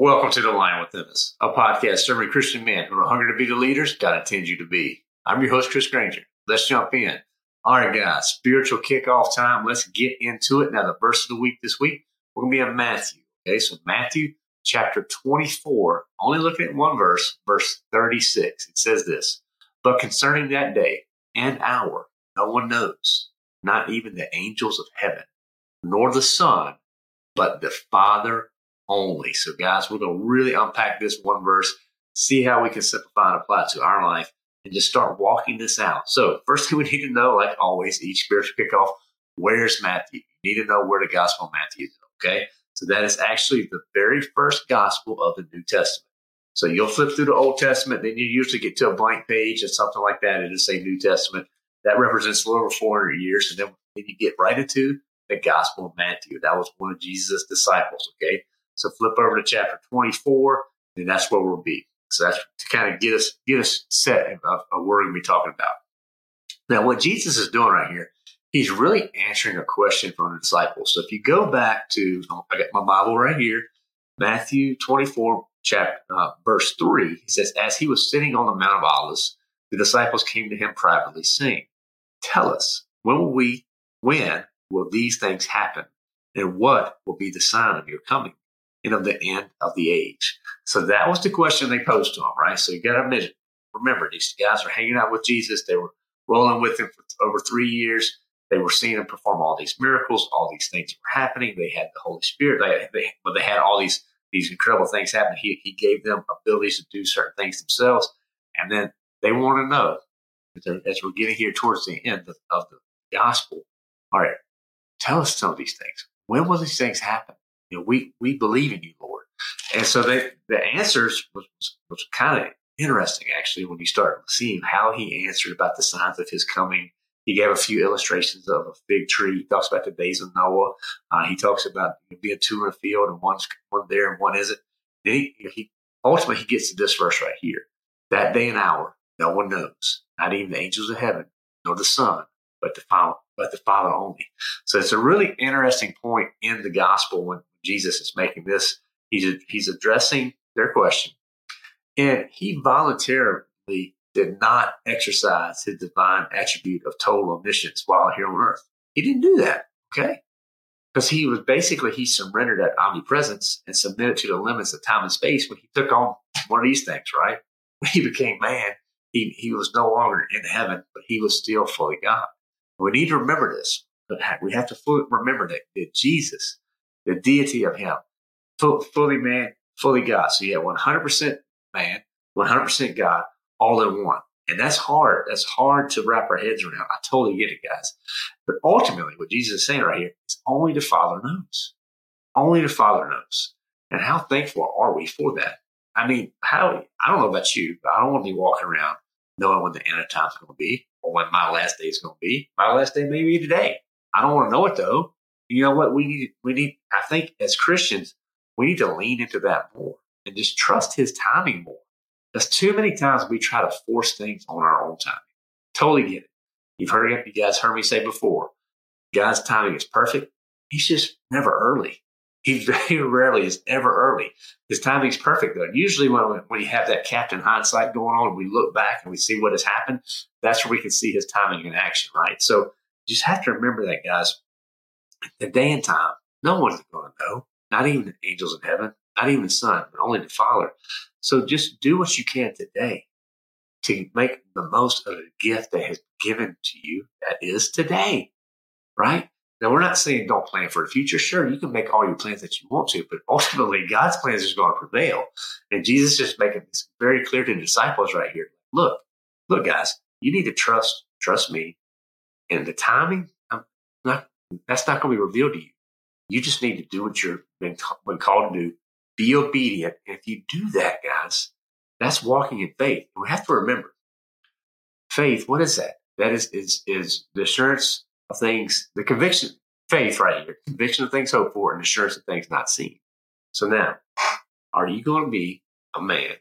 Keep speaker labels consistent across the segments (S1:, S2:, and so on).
S1: Welcome to The Lion Within Us, a podcast serving Christian men who are hungry to be the leaders God intends you to be. I'm your host, Chris Granger. Let's jump in. All right, guys, spiritual kickoff time. Let's get into it. Now, the verse of the week this week, we're going to be in Matthew. Okay, so Matthew chapter 24, only looking at one verse, verse 36. It says this But concerning that day and hour, no one knows, not even the angels of heaven, nor the Son, but the Father only. So, guys, we're going to really unpack this one verse, see how we can simplify and apply it to our life, and just start walking this out. So, first thing we need to know, like always, each spiritual kickoff, where's Matthew? You need to know where the Gospel of Matthew is. Okay, so that is actually the very first Gospel of the New Testament. So you'll flip through the Old Testament, then you usually get to a blank page or something like that. And it'll say New Testament. That represents a little over 400 years, and then, then you get right into the Gospel of Matthew. That was one of Jesus' disciples. Okay, so flip over to chapter 24, and that's where we'll be. So that's to kind of get us get us set of, of what we're going to be talking about. Now, what Jesus is doing right here, he's really answering a question from the disciples. So if you go back to, I got my Bible right here, Matthew 24, chapter uh, verse 3, he says, As he was sitting on the Mount of Olives, the disciples came to him privately, saying, Tell us, when will we, when will these things happen? And what will be the sign of your coming? And of the end of the age? So that was the question they posed to him, right? So you got to admit, remember, these guys are hanging out with Jesus. They were rolling with him for over three years. They were seeing him perform all these miracles. All these things were happening. They had the Holy Spirit. They, they, but they had all these these incredible things happening. He, he gave them abilities to do certain things themselves. And then they want to know, as we're getting here towards the end of, of the gospel, all right, tell us some of these things. When will these things happen? You know, we we believe in you, Lord. And so they, the answers was, was kind of interesting, actually, when you start seeing how he answered about the signs of his coming. He gave a few illustrations of a fig tree. He talks about the days of Noah. Uh, he talks about being two in a field and one's one there and one isn't. Then he, he ultimately he gets to this verse right here. That day and hour, no one knows, not even the angels of heaven, nor the Son, but the Father, but the Father only. So it's a really interesting point in the gospel when Jesus is making this. He's he's addressing their question, and he voluntarily did not exercise his divine attribute of total omniscience while here on earth. He didn't do that, okay? Because he was basically he surrendered that omnipresence and submitted to the limits of time and space when he took on one of these things, right? When he became man, he, he was no longer in heaven, but he was still fully God. We need to remember this, but we have to remember that, that Jesus the deity of him, fully man, fully God. So have 100% man, 100% God, all in one. And that's hard. That's hard to wrap our heads around. I totally get it, guys. But ultimately, what Jesus is saying right here is only the Father knows. Only the Father knows. And how thankful are we for that? I mean, how, I don't know about you, but I don't want to be walking around knowing when the end of time is going to be or when my last day is going to be. My last day may be today. I don't want to know it though you know what? We need, we need, I think as Christians, we need to lean into that more and just trust his timing more. Because too many times we try to force things on our own timing. Totally get it. You've heard you guys heard me say before, God's timing is perfect. He's just never early. He very rarely is ever early. His timing's perfect though. Usually when, when you have that captain hindsight going on, we look back and we see what has happened. That's where we can see his timing in action, right? So you just have to remember that, guys the day and time, no one's going to know. Not even the angels in heaven, not even the Son, but only the Father. So just do what you can today to make the most of the gift that has given to you that is today, right? Now, we're not saying don't plan for the future. Sure, you can make all your plans that you want to, but ultimately, God's plans is going to prevail. And Jesus is just making this very clear to the disciples right here. Look, look, guys, you need to trust, trust me. And the timing, I'm not, that's not going to be revealed to you. You just need to do what you're been, been called to do. Be obedient. And if you do that, guys, that's walking in faith. We have to remember faith. What is that? That is, is, is the assurance of things, the conviction, faith right here, conviction of things hoped for and assurance of things not seen. So now, are you going to be a man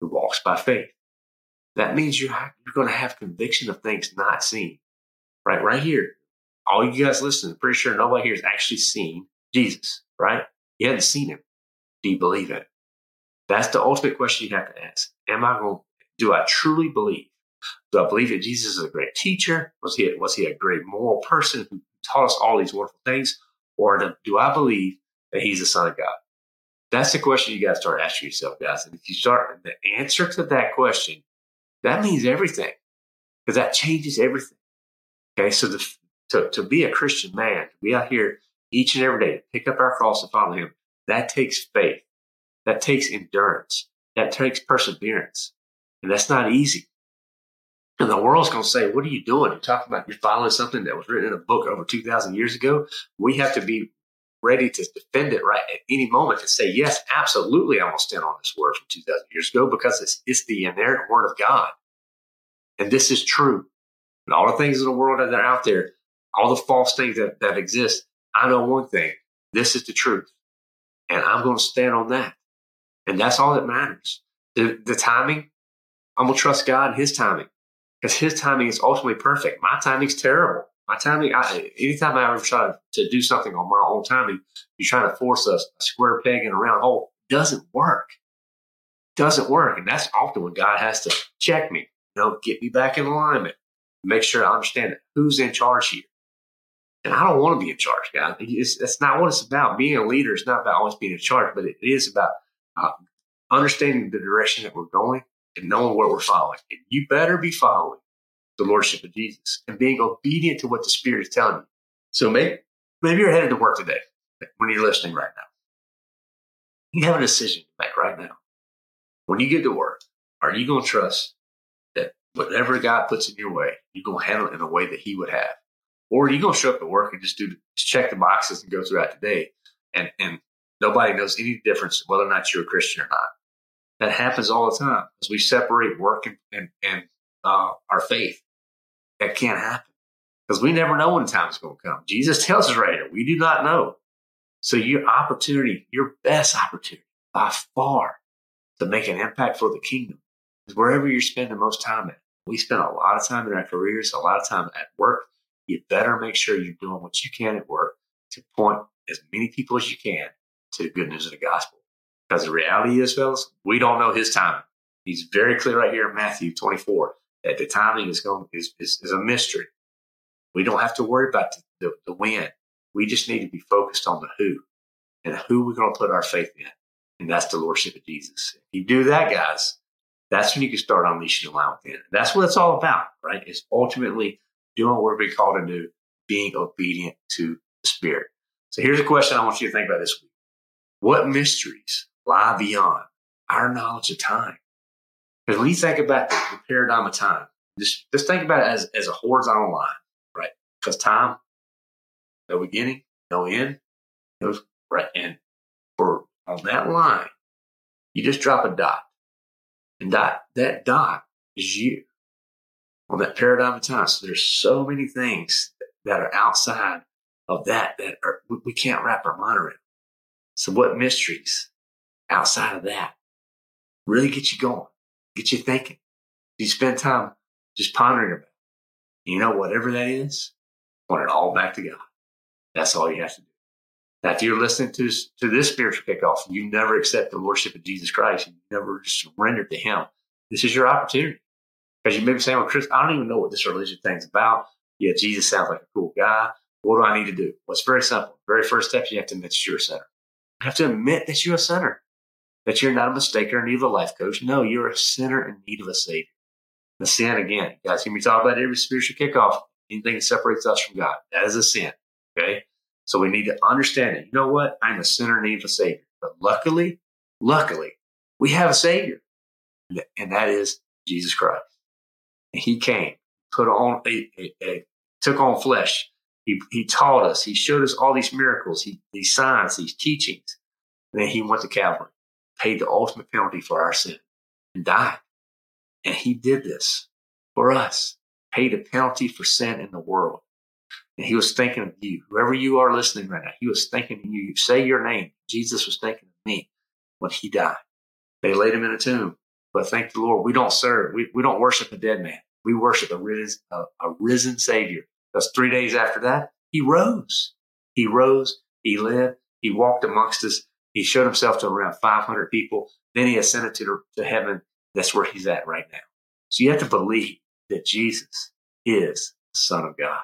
S1: who walks by faith? That means you're, you're going to have conviction of things not seen. Right, right here. All you guys listening, pretty sure nobody here has actually seen Jesus, right? You haven't seen him. Do you believe it? That's the ultimate question you have to ask. Am I going, do I truly believe do I believe that Jesus is a great teacher? Was he, was he a great moral person who taught us all these wonderful things? Or do, I believe that he's the son of God? That's the question you got to start asking yourself, guys. And if you start the answer to that question, that means everything because that changes everything. Okay. So the, to, to be a Christian man, to be out here each and every day, pick up our cross and follow him, that takes faith. That takes endurance. That takes perseverance. And that's not easy. And the world's going to say, what are you doing? You're talking about you're following something that was written in a book over 2,000 years ago. We have to be ready to defend it right at any moment and say, yes, absolutely, I'm going to stand on this word from 2,000 years ago because it's, it's the inerrant word of God. And this is true. And all the things in the world that are out there, all the false things that, that exist, I know one thing. This is the truth. And I'm going to stand on that. And that's all that matters. The, the timing, I'm going to trust God and his timing because his timing is ultimately perfect. My timing's terrible. My timing, I, anytime I ever try to do something on my own timing, you're trying to force a, a square peg in a round hole. Doesn't work. Doesn't work. And that's often when God has to check me, you know, get me back in alignment, make sure I understand. Who's in charge here? And I don't want to be in charge, guys. It's, that's not what it's about. Being a leader is not about always being in charge, but it is about uh, understanding the direction that we're going and knowing what we're following. And you better be following the Lordship of Jesus and being obedient to what the Spirit is telling you. So maybe, maybe you're headed to work today when you're listening right now. You have a decision to make right now. When you get to work, are you going to trust that whatever God puts in your way, you're going to handle it in a way that He would have? Or are you going to show up at work and just do just check the boxes and go throughout the day and, and nobody knows any difference whether or not you're a Christian or not? That happens all the time as we separate work and, and, and uh, our faith. That can't happen because we never know when time is going to come. Jesus tells us right here, we do not know. So your opportunity, your best opportunity by far to make an impact for the kingdom is wherever you're spending most time at. We spend a lot of time in our careers, a lot of time at work. You better make sure you're doing what you can at work to point as many people as you can to the good news of the gospel. Because the reality is, fellas, we don't know his timing. He's very clear right here in Matthew 24 that the timing is going is, is, is a mystery. We don't have to worry about the, the, the when. We just need to be focused on the who and who we're going to put our faith in. And that's the Lordship of Jesus. If you do that, guys, that's when you can start unleashing the lion within. That's what it's all about, right? It's ultimately doing what we're being called to do, being obedient to the Spirit. So here's a question I want you to think about this week. What mysteries lie beyond our knowledge of time. Because when you think about the, paradigm of time, just, just think about it as, as a horizontal line, right? Because time, no beginning, no end, no, right? And for on that line, you just drop a dot. And dot, that dot is you on that paradigm of time. So there's so many things that are outside of that that are, we can't wrap our mind around. So what mysteries outside of that really get you going, get you thinking. You spend time just pondering about it. You know, whatever that is, point it all back to God. That's all you have to do. Now, if you're listening to, to this spiritual kickoff you never accept the Lordship of Jesus Christ, you never surrender to Him, this is your opportunity. Because you may be saying, well, Chris, I don't even know what this religion thing's about. Yeah, Jesus sounds like a cool guy. What do I need to do? Well, it's very simple. Very first step, you have to admit that you're a sinner. You have to admit that you're a sinner. that you're not a mistake or in need of a life coach. No, you're a sinner in need of a savior. The sin again, you guys hear me talk about every spiritual kickoff. Anything that separates us from God, that is a sin. Okay. So we need to understand it. You know what? I'm a sinner in need of a savior. But luckily, luckily, we have a savior. And that is Jesus Christ. He came, put on, a, a, a, took on flesh. He, he taught us. He showed us all these miracles, he, these signs, these teachings. And then he went to Calvary, paid the ultimate penalty for our sin and died. And he did this for us, paid a penalty for sin in the world. And he was thinking of you, whoever you are listening right now, he was thinking of you. Say your name. Jesus was thinking of me when he died. They laid him in a tomb. But thank the Lord, we don't serve, we, we don't worship a dead man. We worship a risen, a, a risen Savior. Because three days after that, he rose. He rose, he lived, he walked amongst us, he showed himself to around 500 people. Then he ascended to, to heaven. That's where he's at right now. So you have to believe that Jesus is the Son of God.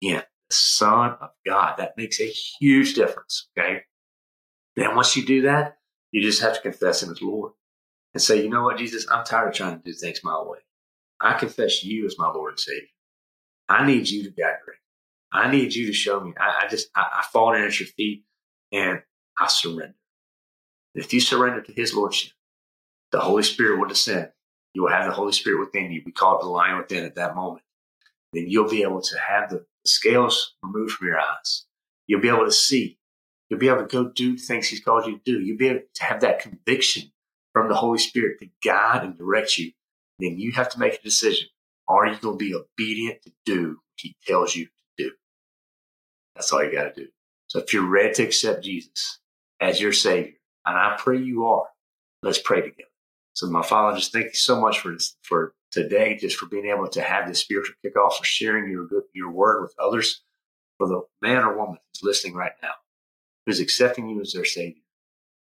S1: Yeah, the Son of God. That makes a huge difference. Okay. Then once you do that, you just have to confess him as Lord and say, you know what, Jesus, I'm tired of trying to do things my way. I confess you as my Lord and Savior. I need you to guide me. I need you to show me. I, I just, I, I fall down at your feet and I surrender. If you surrender to His Lordship, the Holy Spirit will descend. You will have the Holy Spirit within you. We call it the lion within at that moment. Then you'll be able to have the scales removed from your eyes. You'll be able to see. You'll be able to go do things He's called you to do. You'll be able to have that conviction from the Holy Spirit to guide and direct you. Then you have to make a decision. Are you going to be obedient to do what He tells you to do? That's all you got to do. So if you're ready to accept Jesus as your Savior, and I pray you are, let's pray together. So my Father, just thank you so much for this, for today, just for being able to have this spiritual kickoff, for sharing your your word with others, for the man or woman who's listening right now, who's accepting you as their Savior.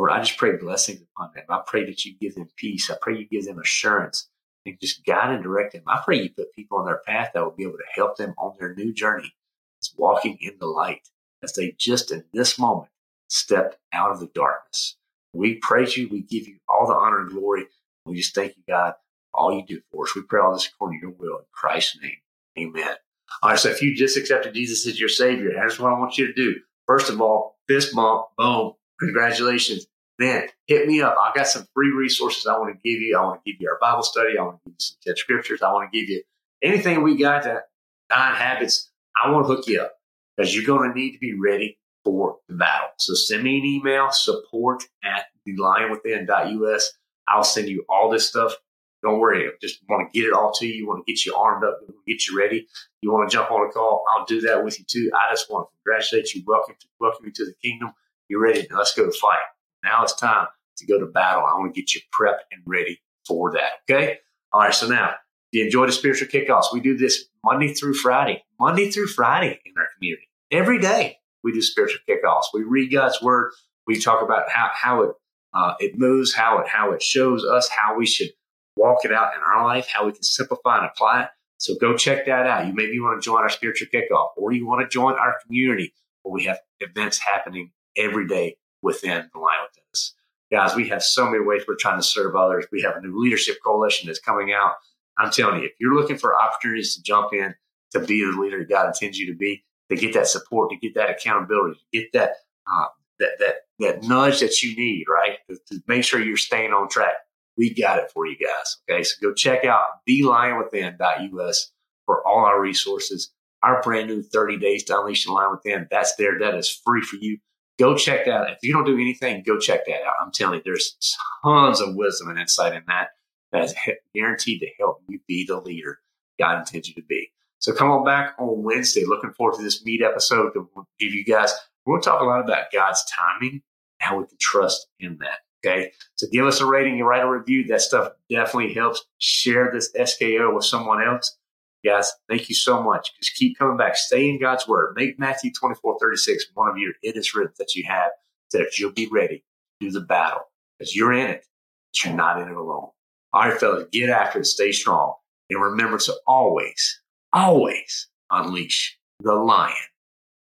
S1: Lord, I just pray blessings upon them. I pray that you give them peace. I pray you give them assurance and just guide and direct them. I pray you put people on their path that will be able to help them on their new journey. It's walking in the light as they just in this moment step out of the darkness. We praise you. We give you all the honor and glory. We just thank you, God, all you do for us. We pray all this according to your will in Christ's name. Amen. All right. So if you just accepted Jesus as your savior, here's what I want you to do. First of all, fist bump, boom, congratulations. Then hit me up. I got some free resources I want to give you. I want to give you our Bible study. I want to give you some 10 scriptures. I want to give you anything we got to nine habits. I want to hook you up because you're going to need to be ready for the battle. So send me an email, support at thelionwithin.us. I'll send you all this stuff. Don't worry. I just want to get it all to you. you. Want to get you armed up, get you ready. You want to jump on a call? I'll do that with you too. I just want to congratulate you. Welcome to, welcome you to the kingdom. You're ready. Let's go to fight. Now it's time to go to battle. I want to get you prepped and ready for that. Okay. All right. So now, if you enjoy the spiritual kickoffs, we do this Monday through Friday, Monday through Friday in our community. Every day we do spiritual kickoffs. We read God's word. We talk about how, how it, uh, it moves, how it, how it shows us how we should walk it out in our life, how we can simplify and apply it. So go check that out. You maybe want to join our spiritual kickoff or you want to join our community where we have events happening every day within the Lion Within Us. Guys, we have so many ways we're trying to serve others. We have a new leadership coalition that's coming out. I'm telling you, if you're looking for opportunities to jump in to be the leader God intends you to be, to get that support, to get that accountability, to get that uh, that that that nudge that you need, right? To, to, make sure you're staying on track. We got it for you guys. Okay, so go check out thelionwithin.us for all our resources. Our brand new 30 days to unleash the lion within. That's there. That is free for you. Go check that out. If you don't do anything, go check that out. I'm telling you, there's tons of wisdom and insight in that that is guaranteed to help you be the leader God intends you to be. So come on back on Wednesday. Looking forward to this meet episode to give you guys. We'll talk a lot about God's timing, how we can trust in that. Okay. So give us a rating and write a review. That stuff definitely helps. Share this SKO with someone else. Guys, thank you so much. Just keep coming back. Stay in God's word. Make Matthew 24, 36 one of your it is written that you have that you'll be ready to do the battle because you're in it, but you're not in it alone. All right, fellas, get after it. Stay strong. And remember to always, always unleash the lion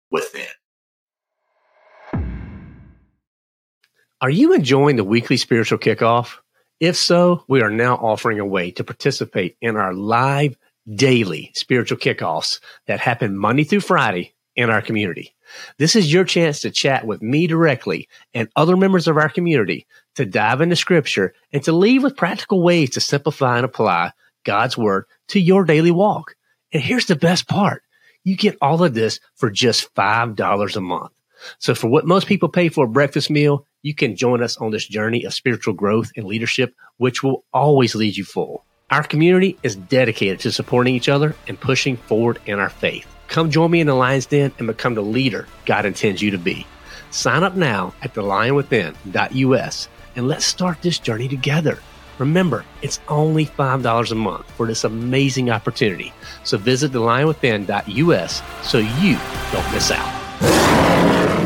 S1: within. Are you enjoying the weekly spiritual kickoff? If so, we are now offering a way to participate in our live daily spiritual kickoffs that happen Monday through Friday in our community. This is your chance to chat with me directly and other members of our community to dive into scripture and to leave with practical ways to simplify and apply God's word to your daily walk. And here's the best part. You get all of this for just $5 a month. So for what most people pay for a breakfast meal, you can join us on this journey of spiritual growth and leadership, which will always lead you full. Our community is dedicated to supporting each other and pushing forward in our faith. Come join me in the Lion's Den and become the leader God intends you to be. Sign up now at thelionwithin.us and let's start this journey together. Remember, it's only $5 a month for this amazing opportunity. So visit thelionwithin.us so you don't miss out.